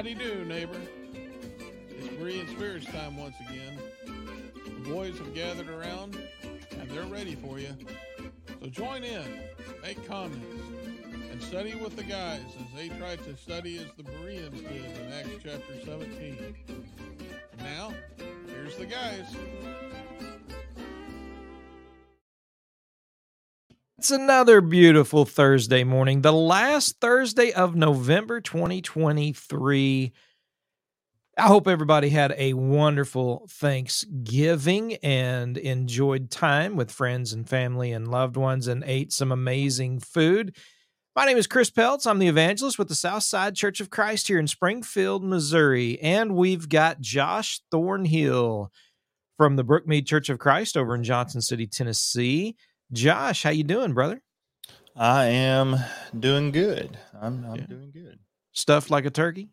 Howdy do, neighbor. It's Berean Spirits time once again. The boys have gathered around and they're ready for you. So join in, make comments, and study with the guys as they try to study as the Bereans did in Acts chapter 17. And now, here's the guys. It's another beautiful Thursday morning, the last Thursday of November 2023. I hope everybody had a wonderful Thanksgiving and enjoyed time with friends and family and loved ones and ate some amazing food. My name is Chris Peltz. I'm the evangelist with the Southside Church of Christ here in Springfield, Missouri. And we've got Josh Thornhill from the Brookmead Church of Christ over in Johnson City, Tennessee. Josh, how you doing, brother? I am doing good. I'm I'm yeah. doing good. Stuffed like a turkey?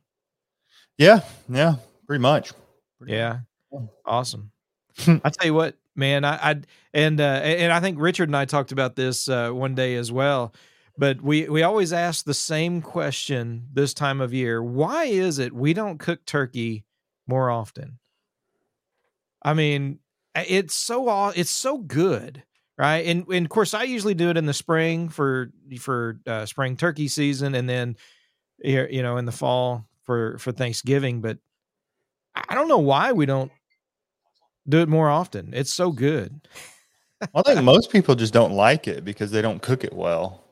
Yeah, yeah, pretty much. Pretty yeah. Much. Awesome. I tell you what, man, I, I and uh and I think Richard and I talked about this uh one day as well. But we we always ask the same question this time of year. Why is it we don't cook turkey more often? I mean, it's so it's so good right? And, and of course, I usually do it in the spring for for uh, spring turkey season, and then you know in the fall for for Thanksgiving. But I don't know why we don't do it more often. It's so good. I think most people just don't like it because they don't cook it well.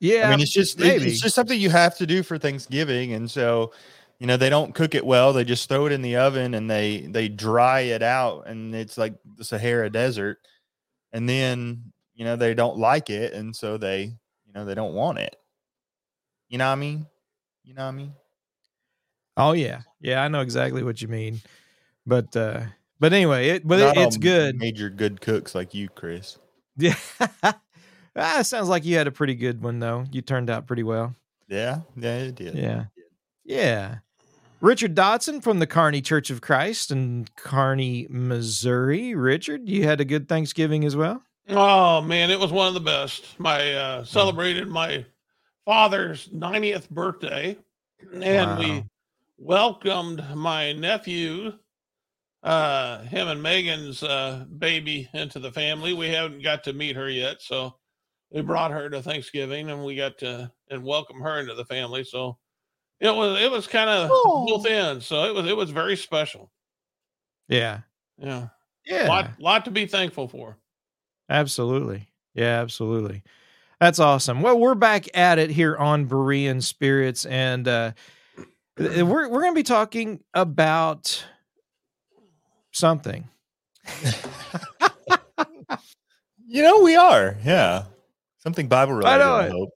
Yeah, I mean, it's just maybe. it's just something you have to do for Thanksgiving, and so you know they don't cook it well they just throw it in the oven and they they dry it out and it's like the sahara desert. And then you know they don't like it and so they you know they don't want it. You know what i mean? You know what i mean? Oh yeah. Yeah i know exactly what you mean. But uh but anyway it but Not it's good. major good cooks like you chris. Yeah ah, sounds like you had a pretty good one though. You turned out pretty well. Yeah yeah it did. Yeah. Yeah Richard Dodson from the Kearney Church of Christ in Kearney, Missouri. Richard, you had a good Thanksgiving as well? Oh man, it was one of the best. My uh celebrated my father's 90th birthday and wow. we welcomed my nephew uh him and Megan's uh baby into the family. We haven't got to meet her yet, so we brought her to Thanksgiving and we got to and welcome her into the family. So it was it was kind of both ends, so it was it was very special. Yeah, yeah, yeah. Lot lot to be thankful for. Absolutely, yeah, absolutely. That's awesome. Well, we're back at it here on Berean Spirits, and uh, we're we're going to be talking about something. you know, we are, yeah, something Bible related. I know. I hope.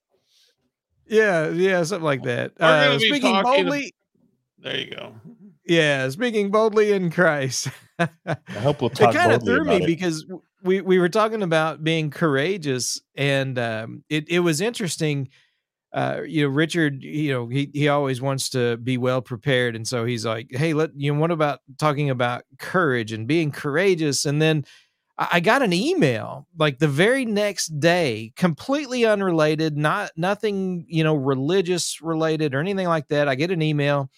Yeah, yeah, something like that. Uh, speaking boldly. There you go. Yeah, speaking boldly in Christ. I hope we'll talk. It kind of threw me it. because we we were talking about being courageous, and um, it it was interesting. Uh, you know, Richard, you know, he he always wants to be well prepared, and so he's like, "Hey, let you know, what about talking about courage and being courageous?" And then I got an email like the very next day, completely unrelated, not nothing, you know, religious related or anything like that. I get an email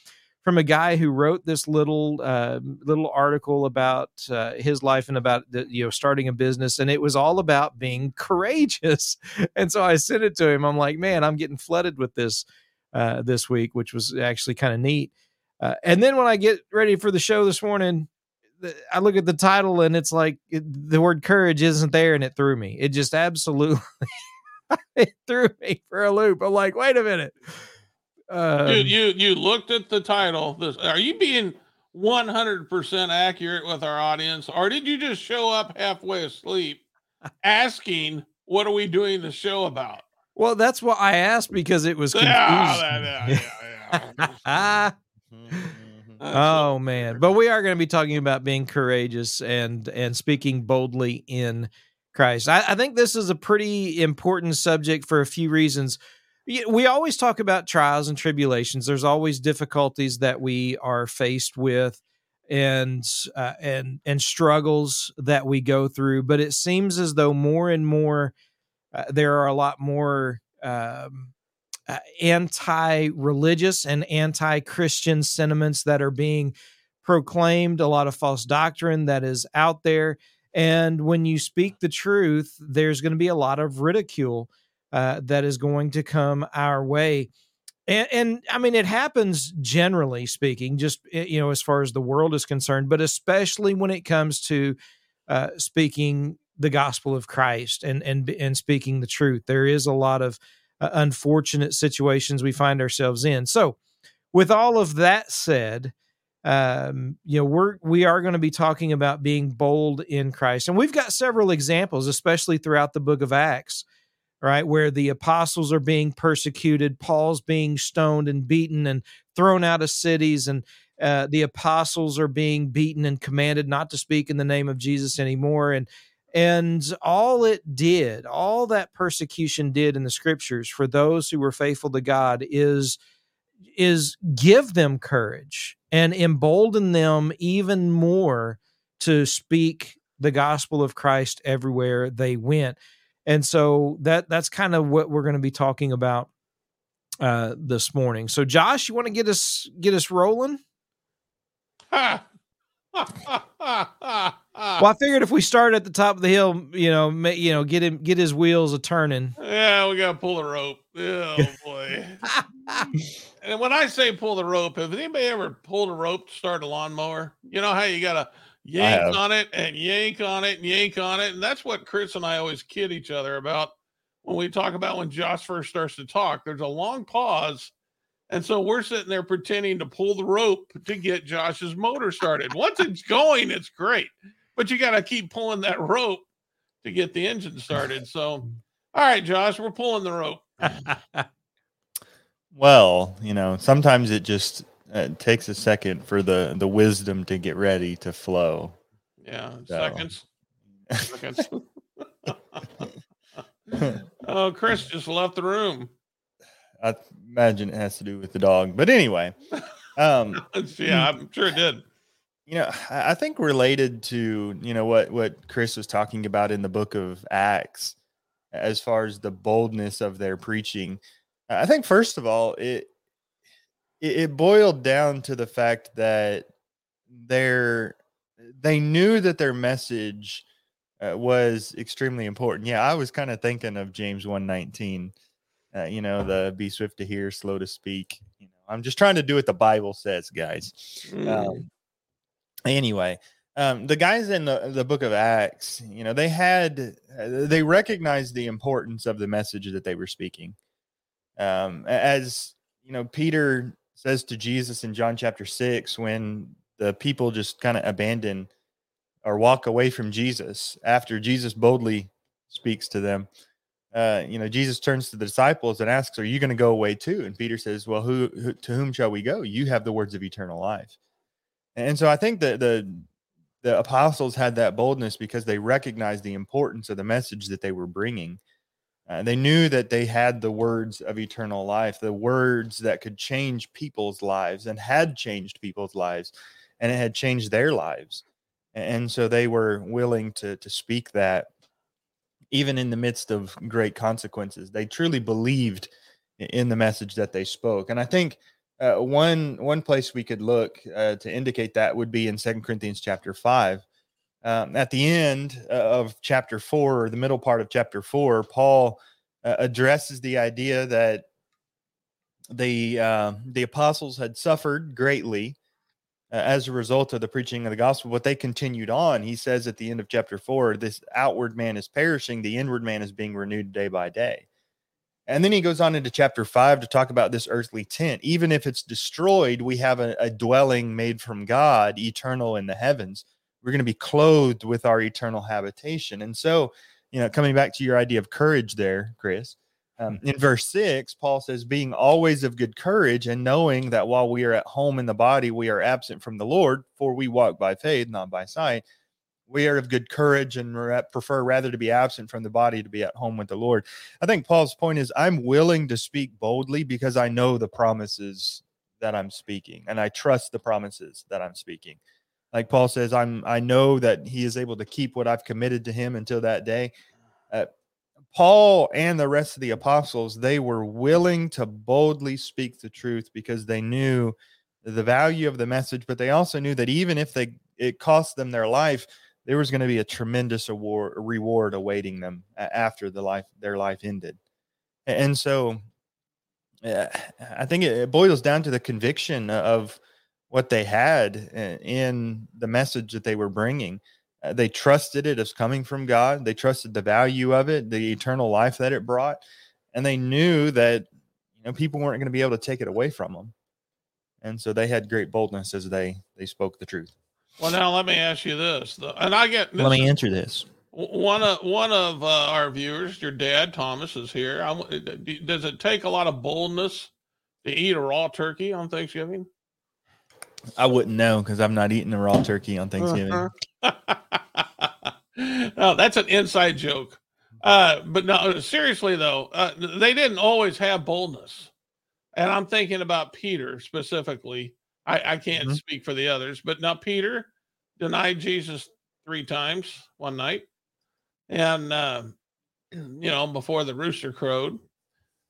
from a guy who wrote this little uh, little article about uh, his life and about the, you know starting a business, and it was all about being courageous. And so I sent it to him. I'm like, man, I'm getting flooded with this uh, this week, which was actually kind of neat. Uh, and then when I get ready for the show this morning, I look at the title and it's like it, the word courage isn't there, and it threw me. It just absolutely it threw me for a loop. I'm like, wait a minute. Um, you, you you looked at the title. This are you being 100% accurate with our audience, or did you just show up halfway asleep asking, "What are we doing the show about?" Well, that's what I asked because it was confusing. Yeah, yeah, yeah, oh man. But we are going to be talking about being courageous and and speaking boldly in christ. I, I, think this is a pretty important subject for a few reasons. We always talk about trials and tribulations. There's always difficulties that we are faced with and uh, and and struggles that we go through but it seems as though more and more uh, there are a lot more um, uh, anti-religious and anti-Christian sentiments that are being proclaimed, a lot of false doctrine that is out there. And when you speak the truth, there's going to be a lot of ridicule uh, that is going to come our way. And, and, I mean, it happens generally speaking, just eh, you know, as far as the world is concerned, but especially when it comes to uh, speaking the gospel of Christ and and and speaking the truth. There is a lot of uh, unfortunate situations we find ourselves in. So, with all of that said, um, you know, we're we are going to be talking about being bold in Christ, and we've got several examples, especially throughout the Book of Acts right? Where the apostles are being persecuted, Paul's being stoned and beaten and thrown out of cities, and uh, the apostles are being beaten and commanded not to speak in the name of Jesus anymore. And and all it did, all that persecution did in the scriptures for those who were faithful to God is is give them courage and embolden them even more to speak the gospel of Christ everywhere they went and so that that's kind of what we're going to be talking about uh, this morning. So, Josh, you want to get us get us rolling? Ah. well, I figured if we start at the top of the hill, you know, may, you know, get him get his wheels a turning. Yeah, we got to pull the rope. Oh boy! and when I say pull the rope, have anybody ever pulled a rope to start a lawnmower? You know how you got to yank on it and yank on it and yank on it. And that's what Chris and I always kid each other about when we talk about when Josh first starts to talk. There's a long pause. And so we're sitting there pretending to pull the rope to get Josh's motor started. Once it's going, it's great. But you got to keep pulling that rope to get the engine started. So, all right, Josh, we're pulling the rope. well, you know, sometimes it just it takes a second for the the wisdom to get ready to flow. Yeah, so. seconds. Seconds. oh, Chris just left the room. I imagine it has to do with the dog, but anyway. Um, yeah, I'm sure it did. You know, I think related to you know what what Chris was talking about in the book of Acts, as far as the boldness of their preaching. I think first of all, it it, boiled down to the fact that they're they knew that their message uh, was extremely important. Yeah, I was kind of thinking of James 119. Uh, you know, the be swift to hear, slow to speak. You know, I'm just trying to do what the Bible says, guys. Mm. Um, anyway, um, the guys in the, the book of Acts, you know, they had uh, they recognized the importance of the message that they were speaking. Um, as you know, Peter says to Jesus in John chapter 6 when the people just kind of abandon or walk away from Jesus after Jesus boldly speaks to them. Uh, you know, Jesus turns to the disciples and asks, "Are you going to go away too?" And Peter says, "Well, who, who, to whom shall we go? You have the words of eternal life." And so I think that the the apostles had that boldness because they recognized the importance of the message that they were bringing. Uh, they knew that they had the words of eternal life, the words that could change people's lives and had changed people's lives, and it had changed their lives. And so they were willing to, to speak that even in the midst of great consequences. They truly believed in the message that they spoke. And I think uh, one one place we could look uh, to indicate that would be in Second Corinthians chapter 5 um, at the end uh, of chapter four, or the middle part of chapter four, Paul uh, addresses the idea that the uh, the apostles had suffered greatly uh, as a result of the preaching of the gospel, but they continued on. He says at the end of chapter four, "This outward man is perishing; the inward man is being renewed day by day." And then he goes on into chapter five to talk about this earthly tent. Even if it's destroyed, we have a, a dwelling made from God, eternal in the heavens we're going to be clothed with our eternal habitation. And so, you know, coming back to your idea of courage there, Chris, um, in verse six, Paul says, being always of good courage and knowing that while we are at home in the body, we are absent from the Lord, for we walk by faith, not by sight. We are of good courage and prefer rather to be absent from the body to be at home with the Lord. I think Paul's point is I'm willing to speak boldly because I know the promises that I'm speaking and I trust the promises that I'm speaking like Paul says, I'm I know that he is able to keep what I've committed to him until that day. Uh, Paul and the rest of the apostles, they were willing to boldly speak the truth because they knew the value of the message, but they also knew that even if they it cost them their life, there was going to be a tremendous award, reward awaiting them after the life their life ended. And so I think it boils down to the conviction of what they had in the message that they were bringing. Uh, they trusted it as coming from God. They trusted the value of it, the eternal life that it brought, and they knew that you know people weren't going to be able to take it away from them. And so they had great boldness as they they spoke the truth. Well, now let me ask you this, and I get. Let me answer this. One of one of uh, our viewers, your dad Thomas, is here. I'm, does it take a lot of boldness to eat a raw turkey on Thanksgiving? I wouldn't know because I'm not eating a raw turkey on Thanksgiving. Uh-huh. no, that's an inside joke. Uh, but no, seriously though, uh, they didn't always have boldness, and I'm thinking about Peter specifically. I, I can't mm-hmm. speak for the others, but now Peter denied Jesus three times one night, and uh, you know before the rooster crowed,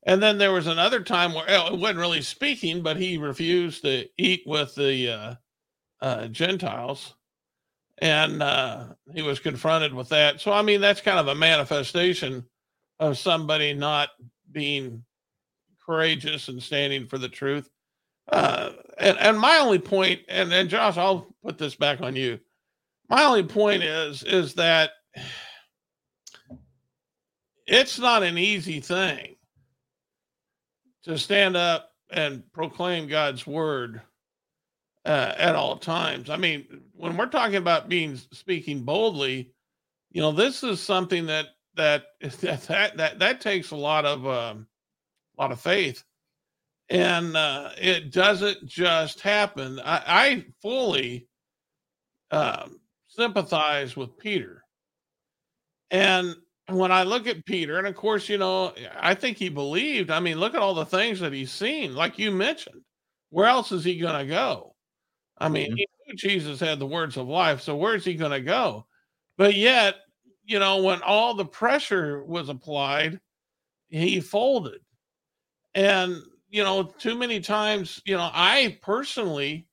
and then there was another time where oh, it wasn't really speaking, but he refused to eat with the uh, uh, Gentiles and uh, he was confronted with that. So I mean, that's kind of a manifestation of somebody not being courageous and standing for the truth. Uh, and and my only point, and and Josh, I'll put this back on you. My only point is is that it's not an easy thing to stand up and proclaim God's word uh, at all times. I mean, when we're talking about being speaking boldly, you know, this is something that that that that that takes a lot of um, a lot of faith, and uh, it doesn't just happen. I, I fully um, sympathize with Peter, and when I look at Peter, and of course, you know, I think he believed. I mean, look at all the things that he's seen, like you mentioned. Where else is he going to go? I mean, mm-hmm. he knew Jesus had the words of life, so where's he going to go? But yet, you know, when all the pressure was applied, he folded. And, you know, too many times, you know, I personally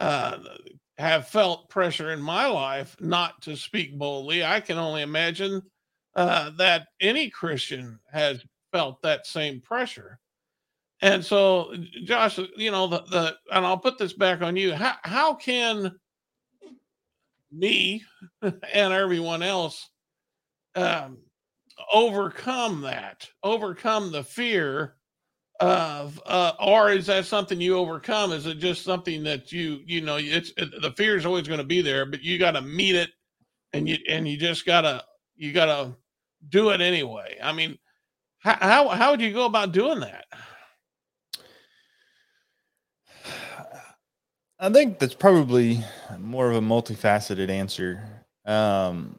uh, have felt pressure in my life not to speak boldly. I can only imagine uh, that any Christian has felt that same pressure. And so, Josh, you know, the, the and I'll put this back on you. How how can me and everyone else um, overcome that, overcome the fear of, uh, or is that something you overcome? Is it just something that you, you know, it's it, the fear is always going to be there, but you got to meet it, and you and you just gotta you gotta do it anyway. I mean, how how, how would you go about doing that? I think that's probably more of a multifaceted answer. Um,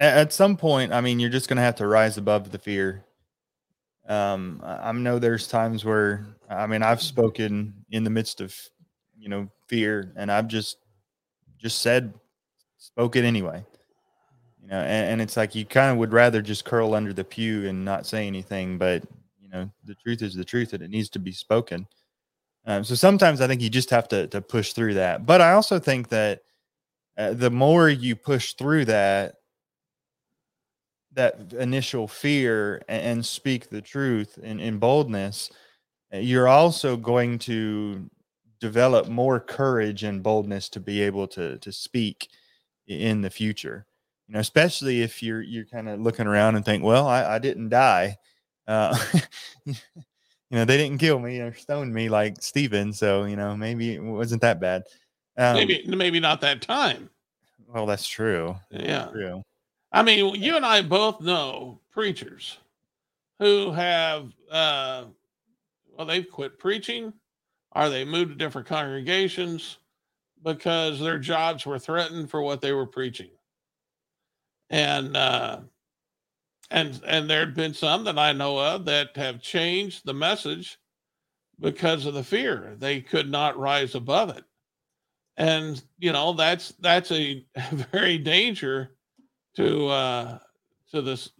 at, at some point, I mean, you're just going to have to rise above the fear. Um, I, know there's times where, I mean, I've spoken in the midst of, you know, fear, and I've just, just said, spoke it anyway. You know, and, and it's like you kind of would rather just curl under the pew and not say anything, but you know, the truth is the truth, and it needs to be spoken. Um, so sometimes I think you just have to to push through that. But I also think that uh, the more you push through that that initial fear and, speak the truth in, in boldness, uh, you're also going to develop more courage and boldness to be able to to speak in the future. You know, especially if you're you're kind of looking around and think, well, I, I didn't die. Uh, you know, they didn't kill me or stone me like Stephen. So, you know, maybe it wasn't that bad. Um, maybe, maybe not that time. Well, that's true. Yeah. That's true. I mean, you and I both know preachers who have, uh, well, they've quit preaching. Or they moved to different congregations because their jobs were threatened for what they were preaching. And, uh, and and there had been some that I know of that have changed the message because of the fear. They could not rise above it. And you know that's that's a very danger to uh to this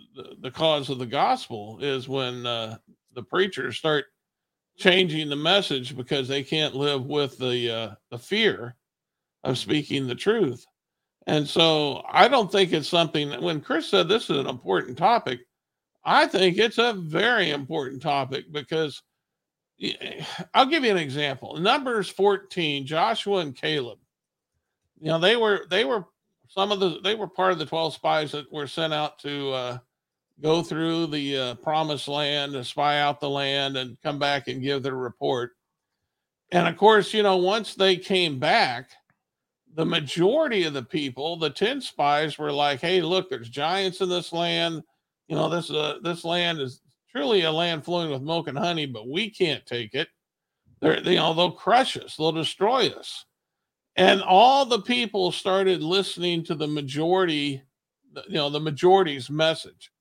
the, cause of the gospel is when uh, the preachers start changing the message because they can't live with the uh, the fear of speaking the truth. And so I don't think it's something that when Chris said this is an important topic, I think it's a very important topic because I'll give you an example. Numbers 14, Joshua and Caleb. You know, they were they were some of the they were part of the 12 spies that were sent out to uh, go through the uh, promised land to spy out the land and come back and give their report. And of course, you know, once they came back, the majority of the people, the 10 spies were like, "Hey, look, there's giants in this land. You know, this uh, this land is truly a land flowing with milk and honey, but we can't take it. They're, you know, they'll crush us, they'll destroy us. And all the people started listening to the majority, you know, the majority's message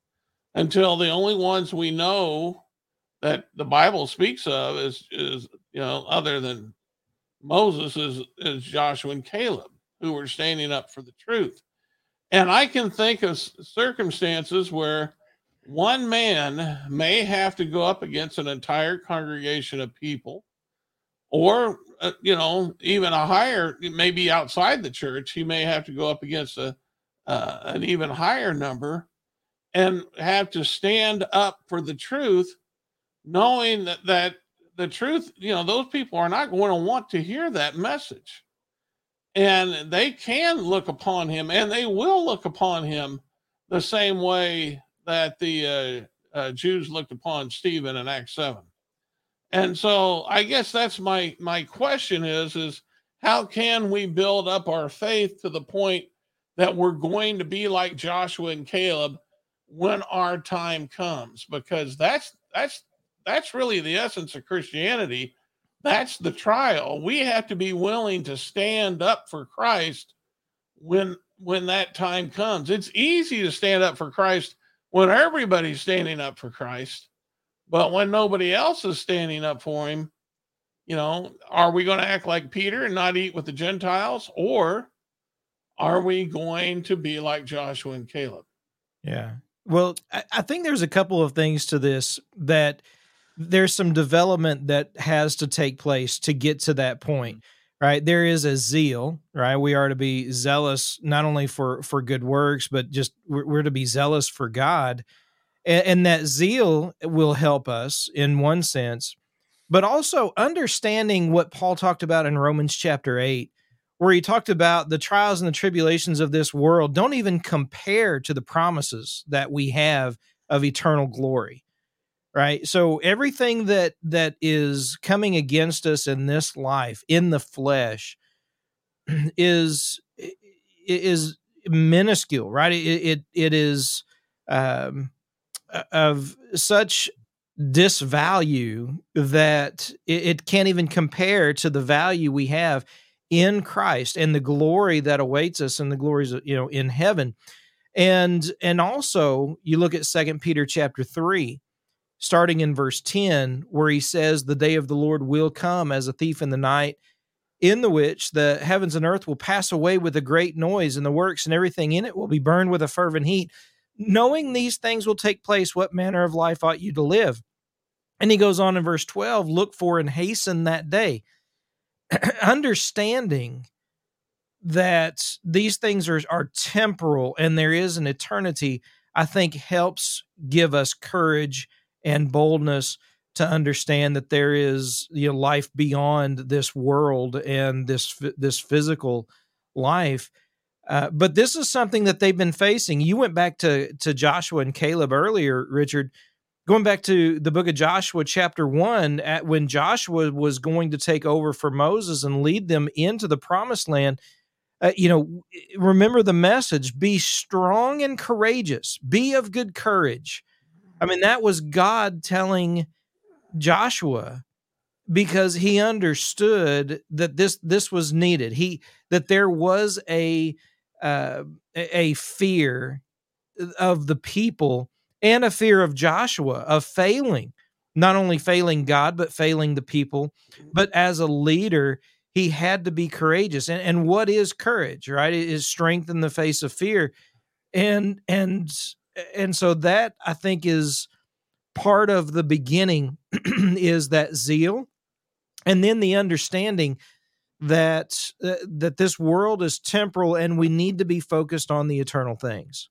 until the only ones we know that the Bible speaks of is, is you know, other than Moses is, is Joshua and Caleb, who were standing up for the truth. And I can think of circumstances where one man may have to go up against an entire congregation of people or uh, you know even a higher maybe outside the church he may have to go up against a uh, an even higher number and have to stand up for the truth knowing that that the truth you know those people are not going to want to hear that message and they can look upon him and they will look upon him the same way that the uh, uh, Jews looked upon Stephen in Acts 7. And so I guess that's my my question is is how can we build up our faith to the point that we're going to be like Joshua and Caleb when our time comes because that's that's that's really the essence of Christianity. That's the trial. We have to be willing to stand up for Christ when when that time comes. It's easy to stand up for Christ when everybody's standing up for Christ, but when nobody else is standing up for him, you know, are we going to act like Peter and not eat with the Gentiles? Or are we going to be like Joshua and Caleb? Yeah. Well, I think there's a couple of things to this that there's some development that has to take place to get to that point right there is a zeal right we are to be zealous not only for for good works but just we're, we're to be zealous for god and, and that zeal will help us in one sense but also understanding what paul talked about in romans chapter 8 where he talked about the trials and the tribulations of this world don't even compare to the promises that we have of eternal glory right? So everything that that is coming against us in this life in the flesh is is minuscule right? It it, it is um, of such disvalue that it, it can't even compare to the value we have in Christ and the glory that awaits us and the glories you know in heaven and and also you look at second peter chapter 3 starting in verse 10, where he says, The day of the Lord will come as a thief in the night, in the which the heavens and earth will pass away with a great noise, and the works and everything in it will be burned with a fervent heat. Knowing these things will take place, what manner of life ought you to live? And he goes on in verse 12 look for and hasten that day. Understanding that these things are, are temporal and there is an eternity, I think helps give us courage and boldness to understand that there is you know life beyond this world and this this physical life uh, but this is something that they've been facing. You went back to to joshua and caleb earlier richard going back to the book of joshua chapter 1 at when joshua was going to take over for moses and lead them into the promised land uh, you know remember the message be strong and courageous. Be of good courage. I mean, that was God telling Joshua because he understood that this this was needed. He that there was a uh, a fear of the people and a fear of Joshua of failing, not only failing God but failing the people. But as a leader, he had to be courageous. And and what is courage? Right, it is strength in the face of fear. And and and so that I think is part of the beginning is that zeal and then the understanding that uh, that this world is temporal and we need to be focused on the eternal things.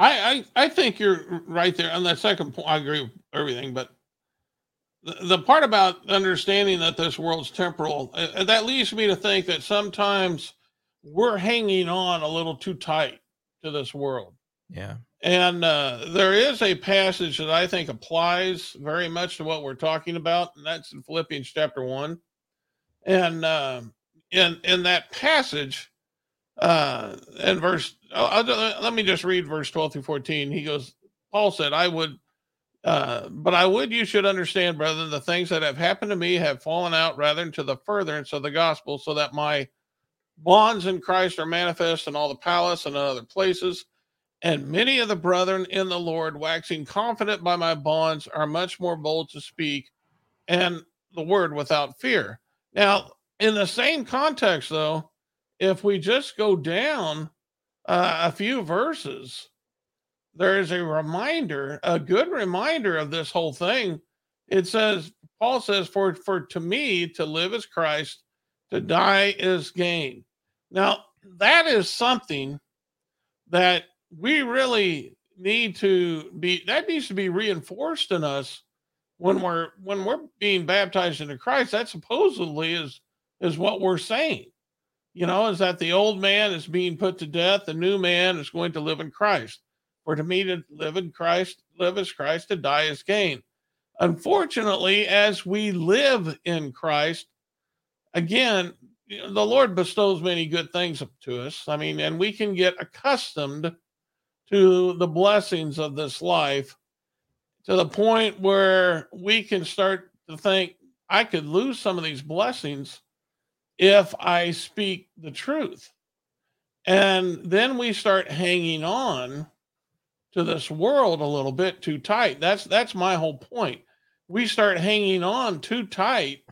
I, I i think you're right there on that second point i agree with everything but the, the part about understanding that this world's temporal uh, that leads me to think that sometimes we're hanging on a little too tight to this world. Yeah. And uh, there is a passage that I think applies very much to what we're talking about, and that's in Philippians chapter one. And uh, in in that passage, uh, in verse, I'll, I'll, let me just read verse twelve through fourteen. He goes, Paul said, "I would, uh, but I would you should understand, brethren, the things that have happened to me have fallen out rather into the furtherance of the gospel, so that my bonds in Christ are manifest in all the palace and other places." And many of the brethren in the Lord, waxing confident by my bonds, are much more bold to speak and the word without fear. Now, in the same context, though, if we just go down uh, a few verses, there is a reminder, a good reminder of this whole thing. It says, Paul says, For for to me to live is Christ, to die is gain. Now, that is something that we really need to be that needs to be reinforced in us when we're when we're being baptized into Christ. That supposedly is is what we're saying. You know, is that the old man is being put to death, the new man is going to live in Christ. For to me to live in Christ, live as Christ, to die as gain. Unfortunately, as we live in Christ, again, the Lord bestows many good things to us. I mean, and we can get accustomed to the blessings of this life to the point where we can start to think I could lose some of these blessings if I speak the truth. And then we start hanging on to this world a little bit too tight. That's that's my whole point. We start hanging on too tight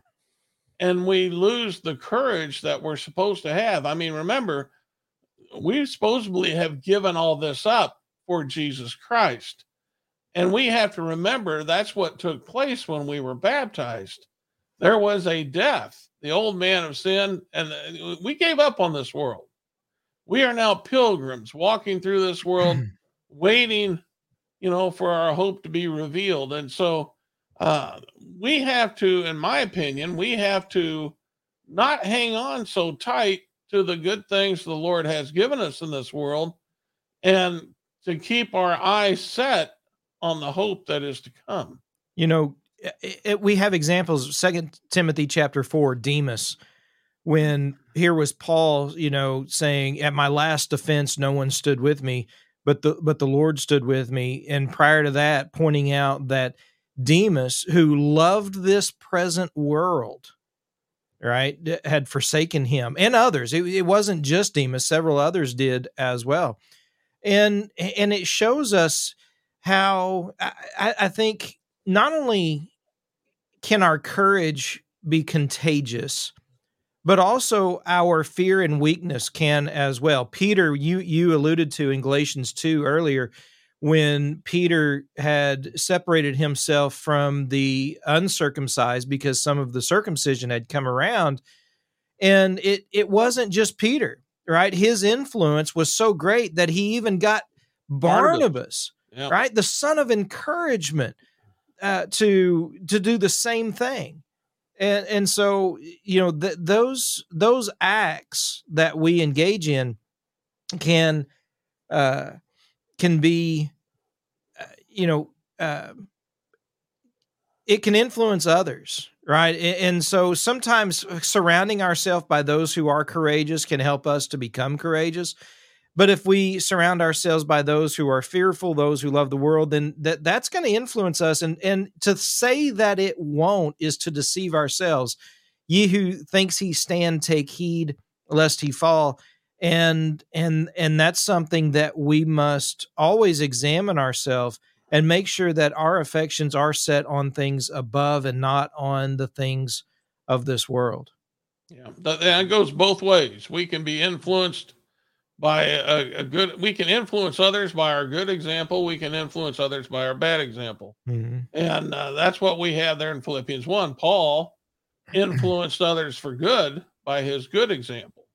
and we lose the courage that we're supposed to have. I mean, remember, we supposedly have given all this up for Jesus Christ. And we have to remember that's what took place when we were baptized. There was a death, the old man of sin, and uh, we gave up on this world. We are now pilgrims walking through this world, waiting, you know, for our hope to be revealed. And so uh, we have to, in my opinion, we have to not hang on so tight to the good things the Lord has given us in this world and to keep our eyes set on the hope that is to come. You know, it, it, we have examples. Second Timothy chapter four, Demas, when here was Paul, you know, saying, "At my last defense, no one stood with me, but the but the Lord stood with me." And prior to that, pointing out that Demas, who loved this present world, right, had forsaken him and others. It, it wasn't just Demas; several others did as well and and it shows us how I, I think not only can our courage be contagious but also our fear and weakness can as well. Peter you you alluded to in galatians 2 earlier when peter had separated himself from the uncircumcised because some of the circumcision had come around. And it it wasn't just peter right? His influence was so great that he even got Barnabas, Barnabas right? The son of encouragement uh, to to do the same thing. And and so you know th- those those acts that we engage in can uh, can be uh, you know uh, it can influence others right and so sometimes surrounding ourselves by those who are courageous can help us to become courageous but if we surround ourselves by those who are fearful those who love the world then that that's going to influence us and and to say that it won't is to deceive ourselves ye who thinks he stand take heed lest he fall and and and that's something that we must always examine ourselves and make sure that our affections are set on things above and not on the things of this world. Yeah, that, goes both ways. We can be influenced by a, a, good we can influence others by our good example. We can influence others by our bad example. Mm-hmm. and uh, that's what we have there in philippians 1 paul influenced others for good by his good example.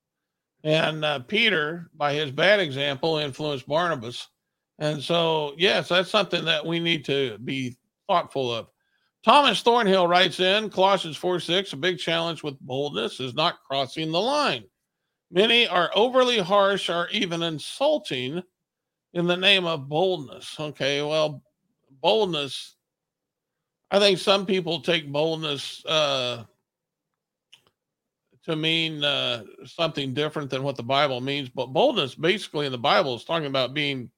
And uh, peter by his bad example influenced barnabas. And so yes that's something that we need to be thoughtful of. Thomas thornhill writes in colossians 4 6 a big challenge with boldness is not crossing the line Many are overly harsh or even insulting in the name of boldness. Okay, well, boldness, I think some people take boldness uh, to mean uh, something different than what the Bible means. But boldness, basically, in the Bible, is talking about being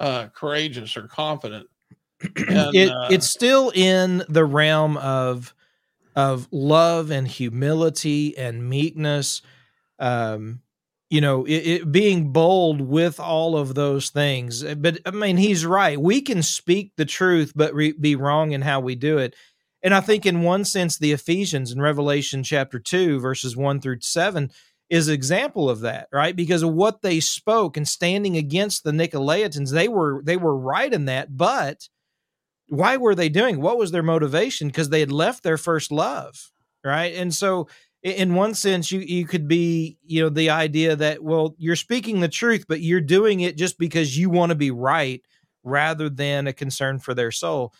uh, courageous or confident. And, it, uh, it's still in the realm of of love and humility and meekness um, you know, it, it, being bold with all of those things. Eh, but I mean, he's right. We can speak the truth, but re- be wrong in how we do it. And I think, in one sense, the Ephesians in Revelation chapter two, verses one through seven, is example of that, right? Because of what they spoke and standing against the Nicolaitans, they were they were right in that. But why were they doing? What was their motivation? Because they had left their first love, right? And so in one sense you you could be you know the idea that well you're speaking the truth but you're doing it just because you want to be right rather than a concern for their soul.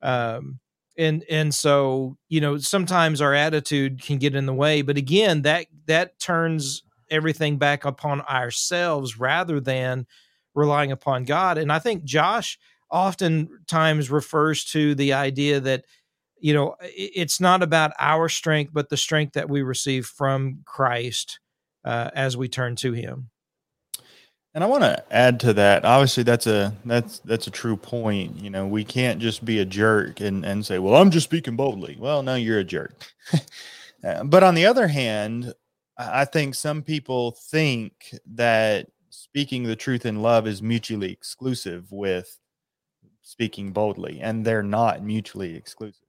Um and and so you know sometimes our attitude can get in the way but again that that turns everything back upon ourselves rather than relying upon God. And I think Josh oftentimes refers to the idea that you know, it's not about our strength, but the strength that we receive from Christ uh, as we turn to Him. And I want to add to that. Obviously, that's a that's that's a true point. You know, we can't just be a jerk and and say, "Well, I'm just speaking boldly." Well, no, you're a jerk. Uh, but on the other hand, I think some people think that speaking the truth in love is mutually exclusive with speaking boldly, and they're not mutually exclusive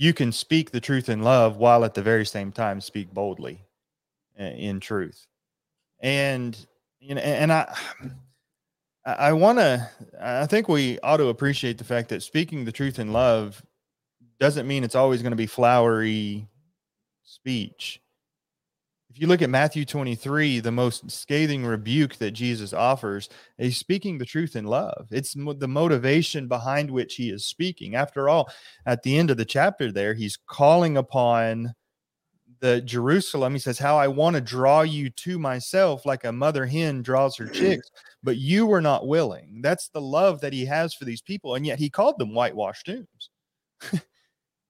you can speak the truth in love while at the very same time speak boldly uh, in truth. And you know and i i want to i think we ought to appreciate the fact that speaking the truth in love doesn't mean it's always going to be flowery speech if you look at Matthew 23, the most scathing rebuke that Jesus offers, he's speaking the truth in love. It's the motivation behind which he is speaking. After all, at the end of the chapter, there, he's calling upon the Jerusalem. He says, How I want to draw you to myself like a mother hen draws her chicks, but you were not willing. That's the love that he has for these people. And yet he called them whitewashed tombs.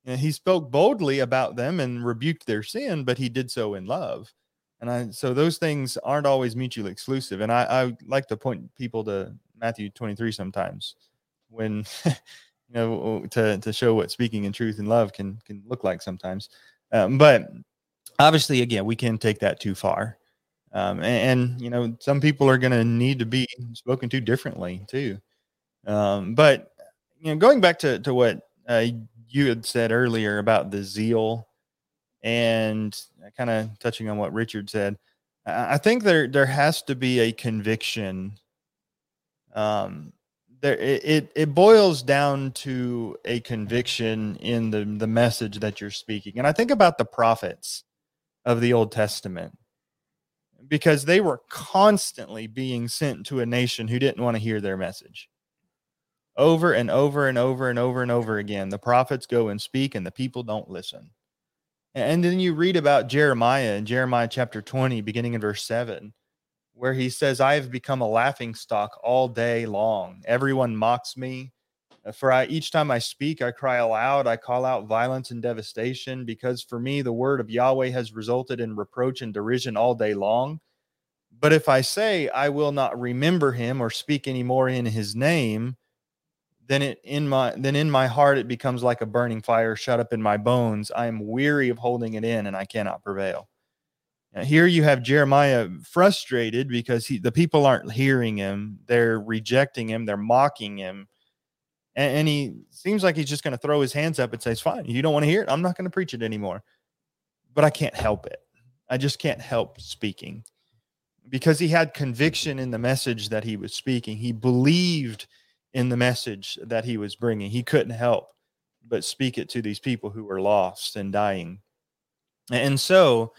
And he spoke boldly about them and rebuked their sin, but he did so in love. And I so those things aren't always mutually exclusive. And I, I like to point people to Matthew 23 sometimes when you know to to show what speaking in truth and love can can look like sometimes. Um, but obviously, again, we can take that too far. Um, and, and, you know, some people are going to need to be spoken to differently too. Um, but you know, going back to to what uh, you had said earlier about the zeal and kind of touching on what Richard said, I think there there has to be a conviction. Um, there it, it, it boils down to a conviction in the the message that you're speaking, and I think about the prophets of the Old Testament because they were constantly being sent to a nation who didn't want to hear their message over and over and over and over and over again. The prophets go and speak, and the people don't listen. And then you read about Jeremiah in Jeremiah chapter 20, beginning in verse 7, where he says, I have become a laughing stock all day long. Everyone mocks me. For I, each time I speak, I cry aloud. I call out violence and devastation, because for me, the word of Yahweh has resulted in reproach and derision all day long. But if I say, I will not remember him or speak any more in his name, then it in my then in my heart it becomes like a burning fire shut up in my bones. I am weary of holding it in and i cannot prevail. Now, here you have jeremiah frustrated because he, the people aren't hearing him. They're rejecting him. They're mocking him. And, and he seems like he's just going to throw his hands up and say it's fine. You don't want to hear it. I'm not going to preach it anymore. But i can't help it. I just can't help speaking. Because he had conviction in the message that he was speaking. He believed in the message that he was bringing. He couldn't help but speak it to these people who were lost and dying. And so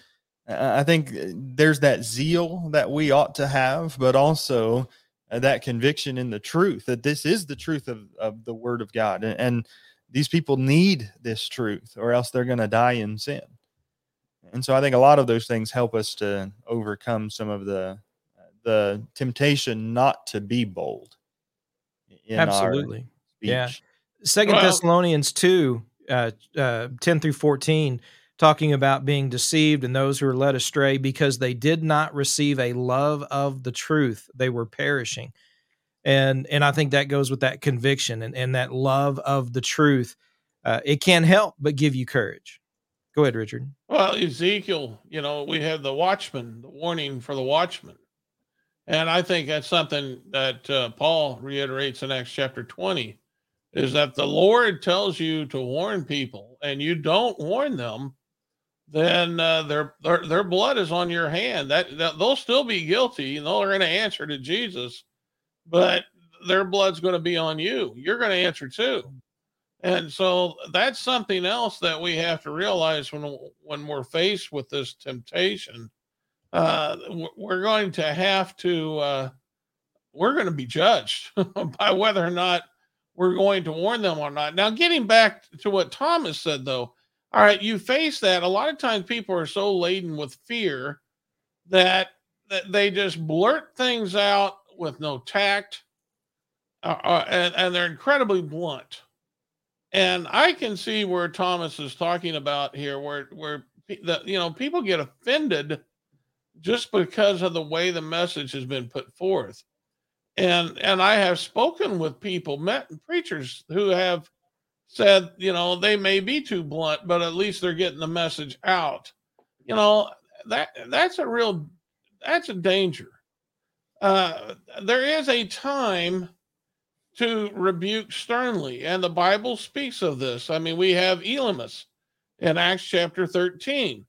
I think uh, there's that zeal that we ought to have, but also uh, that conviction in the truth that this is the truth of, of the word of God. And, and these people need this truth or else they're going to die in sin. And so I think a lot of those things help us to overcome some of the the temptation not to be bold. Absolutely. Yeah. Second well, Thessalonians 2 uh, uh, 10 through 14 talking about being deceived and those who are led astray because they did not receive a love of the truth they were perishing. And and i think that goes with that conviction and, and that love of the truth. Uh, it can't help but give you courage. Go ahead richard. Well ezekiel you know we have the watchman the warning for the watchman and i think that's something that uh, paul reiterates in acts chapter 20 is that the lord tells you to warn people and you don't warn them then uh, their, their their blood is on your hand that, that they'll still be guilty and they're going to answer to jesus but their blood's going to be on you. You're going to answer too. And so that's something else that we have to realize when when we're faced with this temptation. Uh, we're going to have to uh, we're going to be judged by whether or not we're going to warn them or not. Now, getting back to what Thomas said, though, all right, you face that. A lot of times, people are so laden with fear that that they just blurt things out with no tact, uh, uh, and, and they're incredibly blunt. And I can see where Thomas is talking about here, where where the you know people get offended just because of the way the message has been put forth. And and I have spoken with people, met preachers who have said, you know, they may be too blunt, but at least they're getting the message out. You know, that that's a real that's a danger uh, there is a time to rebuke sternly, and the Bible speaks of this. I mean, we have Elymas in Acts chapter 13.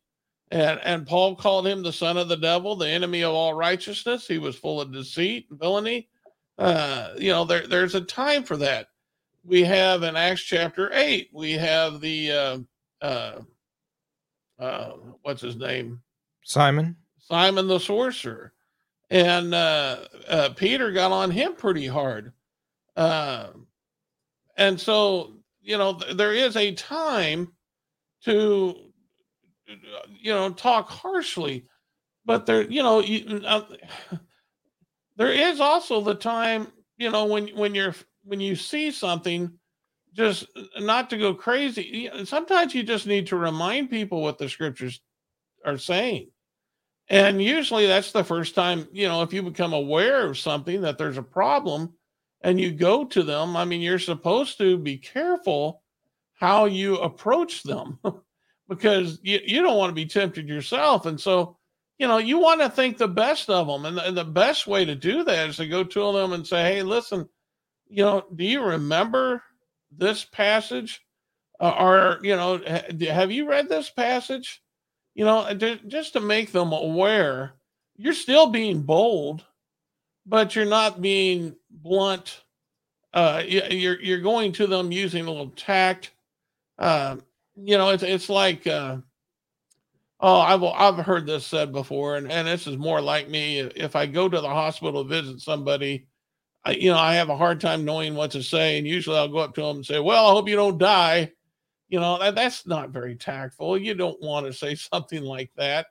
And, and Paul called him the son of the devil, the enemy of all righteousness. He was full of deceit and villainy. Uh, you know, there, there's a time for that. We have in Acts chapter 8, we have the, uh, uh, uh, what's his name? Simon. Simon the sorcerer and uh, uh, Peter got on him pretty hard. Uh, and so, you know, th- there is a time to, you know, talk harshly, but there, you know, you, uh, there is also the time, you know, when when you're when you see something, just not to go crazy. Sometimes you just need to remind people what the scriptures are saying and usually that's the first time, you know, if you become aware of something that there's a problem and you go to them, I mean, you're supposed to be careful how you approach them because you, you don't want to be tempted yourself. And so, you know, you want to think the best of them. And the, and the best way to do that is to go to them and say, hey, listen, you know, do you remember this passage? Uh, or, you know, have you read this passage? you know, just to make them aware, you're still being bold, but you're not being blunt. Uh, you're you're going to them using a little tact. Uh, you know, it's it's like, uh, oh, I've I've heard this said before, and and this is more like me. If I go to the hospital to visit somebody, I, you know, I have a hard time knowing what to say, and usually I'll go up to them and say, "Well, I hope you don't die." You know, that, that's not very tactful. You don't want to say something like that.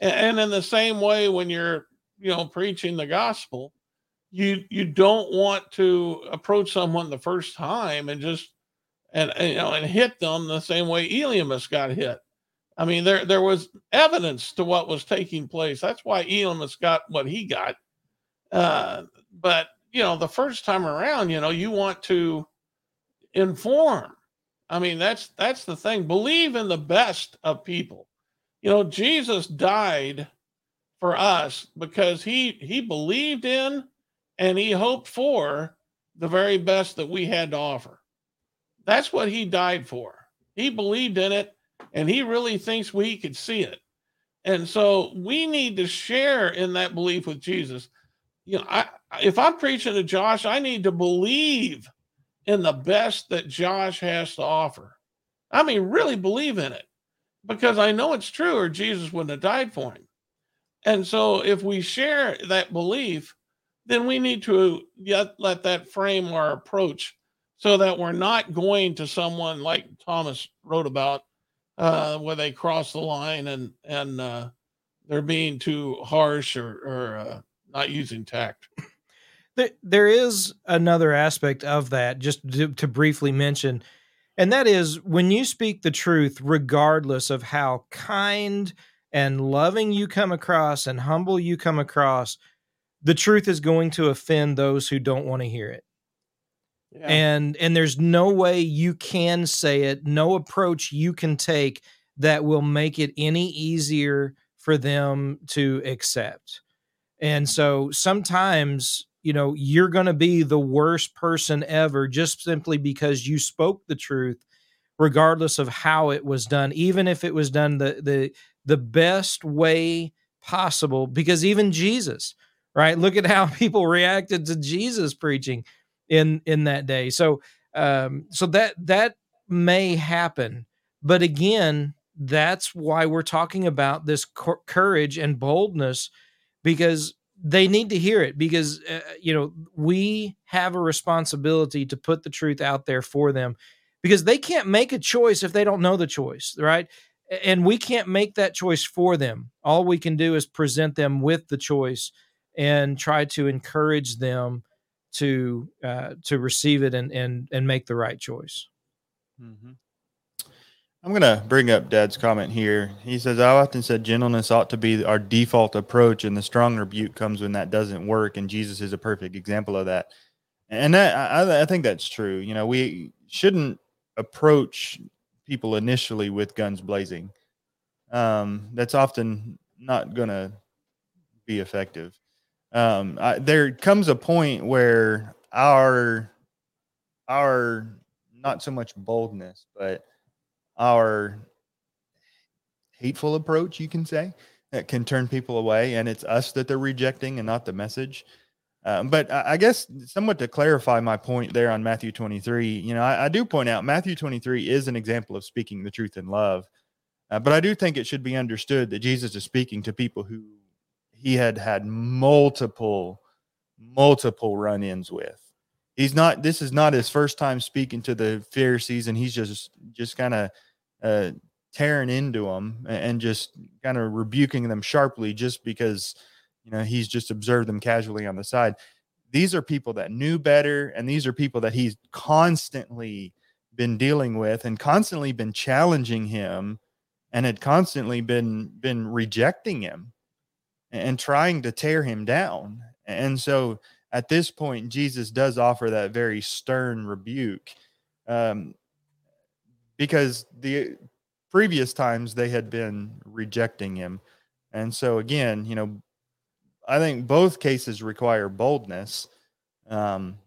And, and in the same way, when you're, you know, preaching the gospel, you you don't want to approach someone the first time and just and, you know and hit them the same way Elymas got hit. I mean, there there was evidence to what was taking place. That's why Elymas got what he got. Uh, but you know, the first time around, you know, you want to inform I mean, that's that's the thing. Believe in the best of people. You know, Jesus died for us because he he believed in and he hoped for the very best that we had to offer. That's what he died for. He believed in it and he really thinks we could see it. And so we need to share in that belief with Jesus. You know, I if I'm preaching to Josh, I need to believe in the best that Josh has to offer. I mean, really believe in it because I know it's true, or Jesus wouldn't have died for him. And so, if we share that belief, then we need to let that frame our approach so that we're not going to someone like Thomas wrote about, uh, where they cross the line and and uh, they're being too harsh or, or uh, not using tact. There is another aspect of that, just to, to briefly mention and that is when you speak the truth, regardless of how kind and loving you come across and humble you come across, the truth is going to offend those who don't want to hear it. And and there's no way you can say it, no approach you can take that will make it any easier for them to accept. And so sometimes you know you're going to be the worst person ever just simply because you spoke the truth regardless of how it was done even if it was done the the the best way possible because even Jesus right? Look at how people reacted to Jesus preaching in in that day. So um so that that may happen. But again that's why we're talking about this courage and boldness because they need to hear it because uh, you know we have a responsibility to put the truth out there for them because they can't make a choice if they don't know the choice right? And we can't make that choice for them. All we can do is present them with the choice and try to encourage them to uh, to receive it and and and make the right choice mm-hmm. I'm going to bring up Dad's comment here. He says, I often said gentleness ought to be our default approach, and the strong rebuke comes when that doesn't work. And Jesus is a perfect example of that. And that, I, I think that's true. You know, we shouldn't approach people initially with guns blazing. Um, that's often not going to be effective. Um, I, there comes a point where our, our, not so much boldness, but our hateful approach, you can say, that can turn people away. And it's us that they're rejecting and not the message. Um, but I, guess somewhat to clarify my point there on Matthew 23, you know, I, I do point out Matthew 23 is an example of speaking the truth in love. Uh, but I do think it should be understood that Jesus is speaking to people who he had had multiple, multiple run ins with. He's not this is not his first time speaking to the pharisees and he's just just kind of uh tearing into them and just kind of rebuking them sharply just because you know he's just observed them casually on the side. These are people that knew better and these are people that he's constantly been dealing with and constantly been challenging him and had constantly been been rejecting him and trying to tear him down and so at this point, Jesus does offer that very stern rebuke um, because the previous times they had been rejecting him. And so, again, you know, I think both cases require boldness. Um,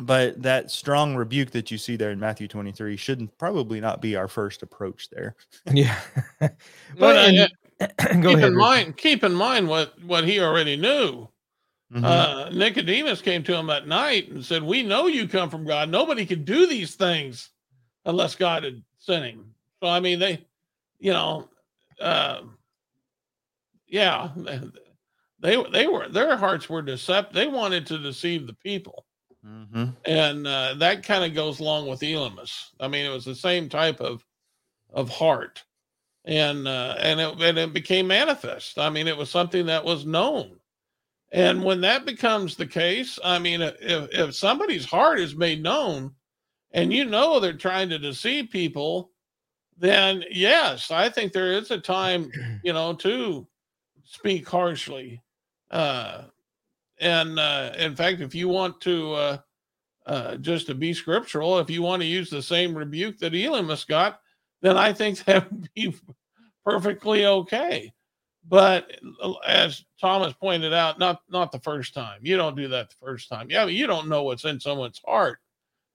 but that strong rebuke that you see there in Matthew 23 shouldn't probably not be our first approach there. yeah. well, and, keep ahead, in mind, keep in mind what, what he already knew. Mm-hmm. Uh, Nicodemus came to him at night and said, We know you come from God. Nobody could do these things unless God had sent him. So, I mean, they, you know, uh, yeah, they, they were, their hearts were deceptive. They wanted to deceive the people. Mm-hmm. And uh, that kind of goes along with Elymas. I mean, it was the same type of, of heart. And, uh, and it, and it became manifest. I mean, it was something that was known and when that becomes the case, I mean, if, if somebody's heart is made known and you know they're trying to deceive people, then yes, I think there is a time, you know, to speak harshly. Uh, and uh, in fact, if you want to, uh, uh, just to be scriptural, if you want to use the same rebuke that Elymas got, then I think that would be perfectly okay. But uh, as Thomas pointed out, not not the first time. You don't do that the first time. Yeah, you don't know what's in someone's heart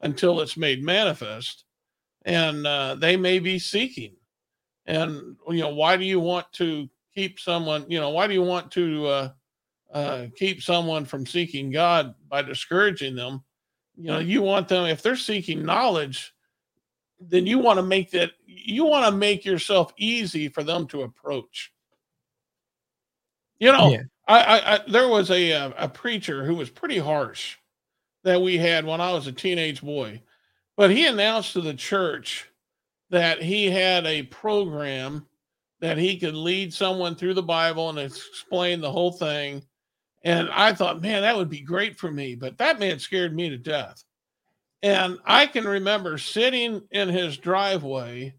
until it's made manifest, and uh, they may be seeking. And you know, why do you want to keep someone, you know, why do you want to uh, uh, keep someone from seeking God by discouraging them? You know, you want them, if they're seeking knowledge, then you want to make that, you want to make yourself easy for them to approach. You know, yeah. I, I, I, there was a, a, uh, a preacher who was pretty harsh that we had when I was a teenage boy, but he announced to the church that he had a program that he could lead someone through the Bible and explain the whole thing. And I thought, man, that would be great for me. But that man scared me to death. And I can remember sitting in his driveway.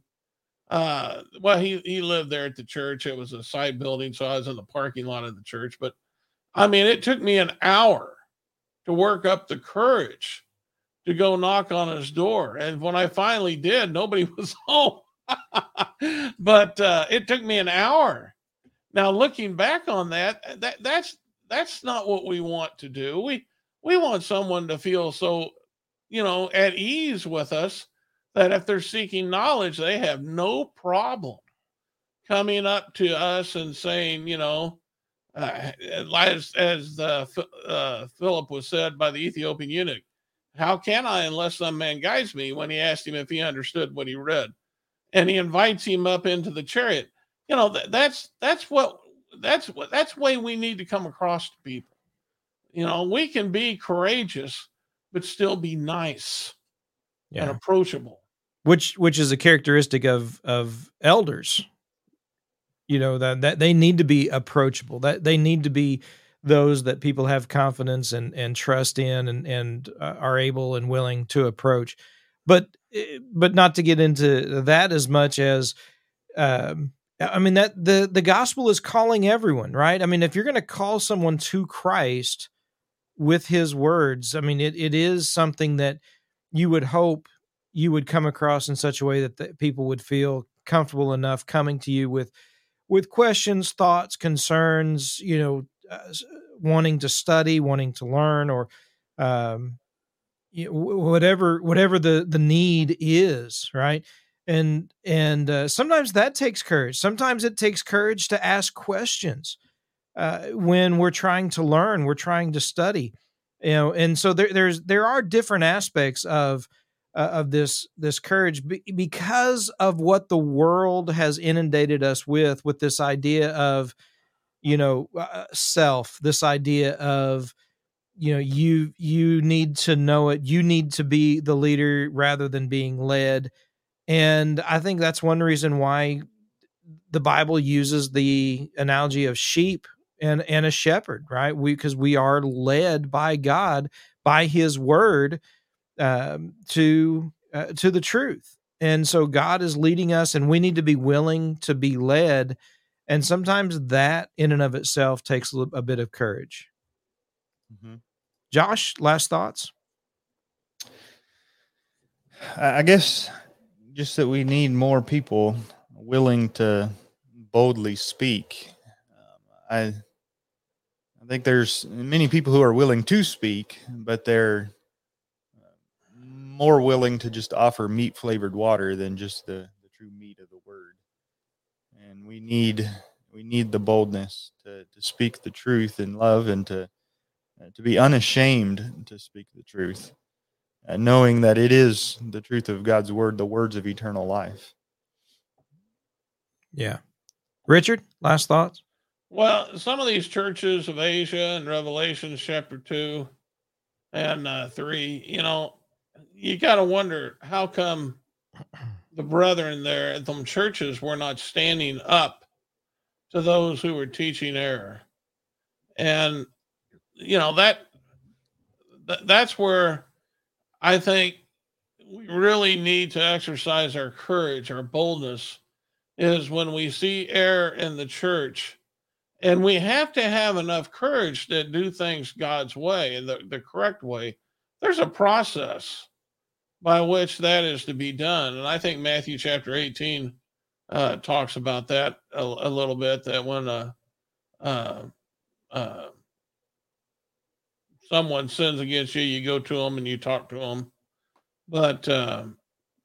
Uh, well, he, he lived there at the church. It was a side building. So I was in the parking lot of the church. But I mean, it took me an hour to work up the courage to go knock on his door. And when I finally did, nobody was home. but uh, it took me an hour. Now looking back on that, that that's that's not what we want to do. We we want someone to feel so, you know, at ease with us that if they're seeking knowledge, they have no problem coming up to us and saying, you know, uh, as as uh, uh, Philip was said by the Ethiopian eunuch, how can I unless some man guides me? When he asked him if he understood what he read, and he invites him up into the chariot. You know, that, that's that's what that's what that's way we need to come across to people. You know, we can be courageous, but still be nice yeah. and approachable. Which which is a characteristic of of elders. You know that that they need to be approachable. That they need to be those that people have confidence and and trust in and and uh, are able and willing to approach but eh, but not to get into that as much as um, I mean that the the gospel is calling everyone, right? I mean, if you're going to call someone to Christ with His words, I mean, it it is something that you would hope you would come across in such a way that the, people would feel comfortable enough coming to you with with questions, thoughts, concerns, you know, uh, wanting to study, wanting to learn, or um, you know, whatever whatever the the need is, right? And and uh, sometimes that takes courage. Sometimes it takes courage to ask questions uh, when we're trying to learn, we're trying to study, you know. And so there, there's there are different aspects of uh, of this this courage because of what the world has inundated us with with this idea of you know uh, self this idea of you know you you need to know it you need to be the leader rather than being led and i think that's one reason why the bible uses the analogy of sheep and and a shepherd right we because we are led by god by his word um, to uh, to the truth and so god is leading us and we need to be willing to be led and sometimes that in and of itself takes a, a bit of courage mm-hmm. Josh, last thoughts? I guess just that we need more people willing to boldly speak. Um, I think there's many people who are willing to speak, but they're more willing to just offer meat flavored water than just the, the true meat of the word. And we need we need the boldness to, to speak the truth in love and to uh, to be unashamed to speak the truth, uh, knowing that it is the truth of God's word, the words of eternal life. Yeah. Richard, last thoughts? Well, some of these churches of Asia and Revelation chapter 2 and uh, 3, you know, you got to wonder how come the brethren there at them churches were not standing up to those who were teaching error. And you know that, that that's where I think we really need to exercise our courage, our boldness, is when we see error in the church. And we have to have enough courage to do things God's way the, the correct way. There's a process by which that is to be done. And I think Matthew chapter 18 uh, talks about that a, a, little bit that when a, uh, uh, someone sins against you, you go to them and you talk to them. But uh,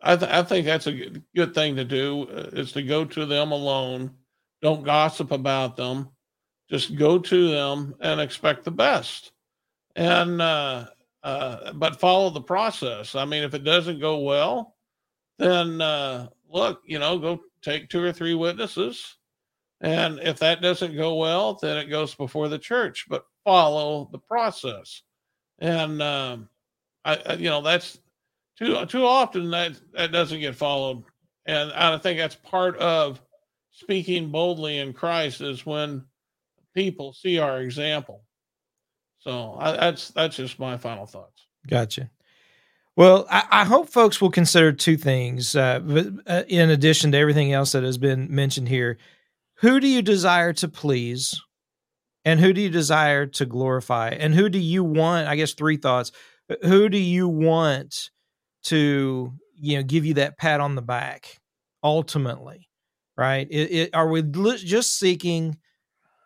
I, th- I think that's a good, thing to do uh, is to go to them alone, Don't gossip about them. Just go to them and expect the best. And, uh, uh, but follow the process. I mean, if it doesn't go well, then uh, look, you know, go take two or three witnesses. And if that doesn't go well, then it goes before the church, but follow the process. And, um, I, I, you know, that's too, too often that, that doesn't get followed. And I think that's part of speaking boldly in Christ is when people see our example. So I, that's, that's just my final thoughts. Gotcha. Well, I, I, hope folks will consider two things uh, uh, in addition to everything else that has been mentioned here. Who do you desire to please? And who do you desire to glorify? And who do you want? I guess three thoughts. Who do you want to, you know, give you that pat on the back ultimately? Right? It, it, are we just seeking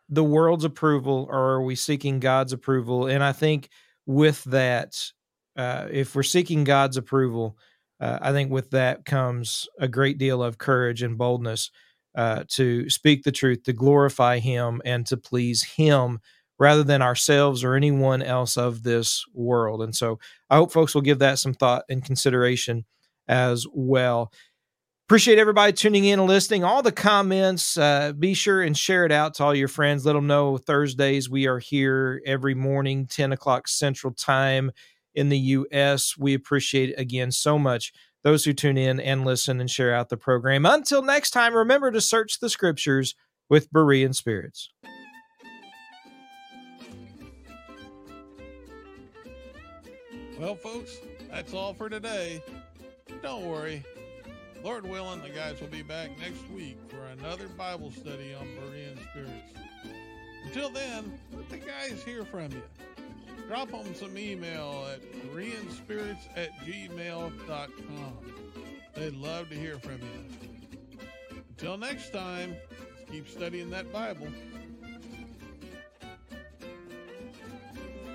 the world's approval or are we seeking God's approval? And I think with that, uh, if we're seeking God's approval, uh, I think with that comes a great deal of courage and boldness uh, to speak the truth, to glorify Him, and to please Him rather than ourselves or anyone else of this world. And so I hope folks will give that some thought and consideration as well. Appreciate everybody tuning in and listening. All the comments, uh, be sure and share it out to all your friends. Let them know Thursdays we are here every morning, 10 o'clock Central Time in the U.S. We appreciate again so much those who tune in and listen and share out the program. Until next time, remember to search the scriptures with Berean spirits. Well, folks, that's all for today. Don't worry. Lord willing, the guys will be back next week for another Bible study on Berean spirits. Until then, let the guys hear from you drop them some email at bereanspirits at gmail.com. They'd love to hear from you. Until next time, keep studying that Bible.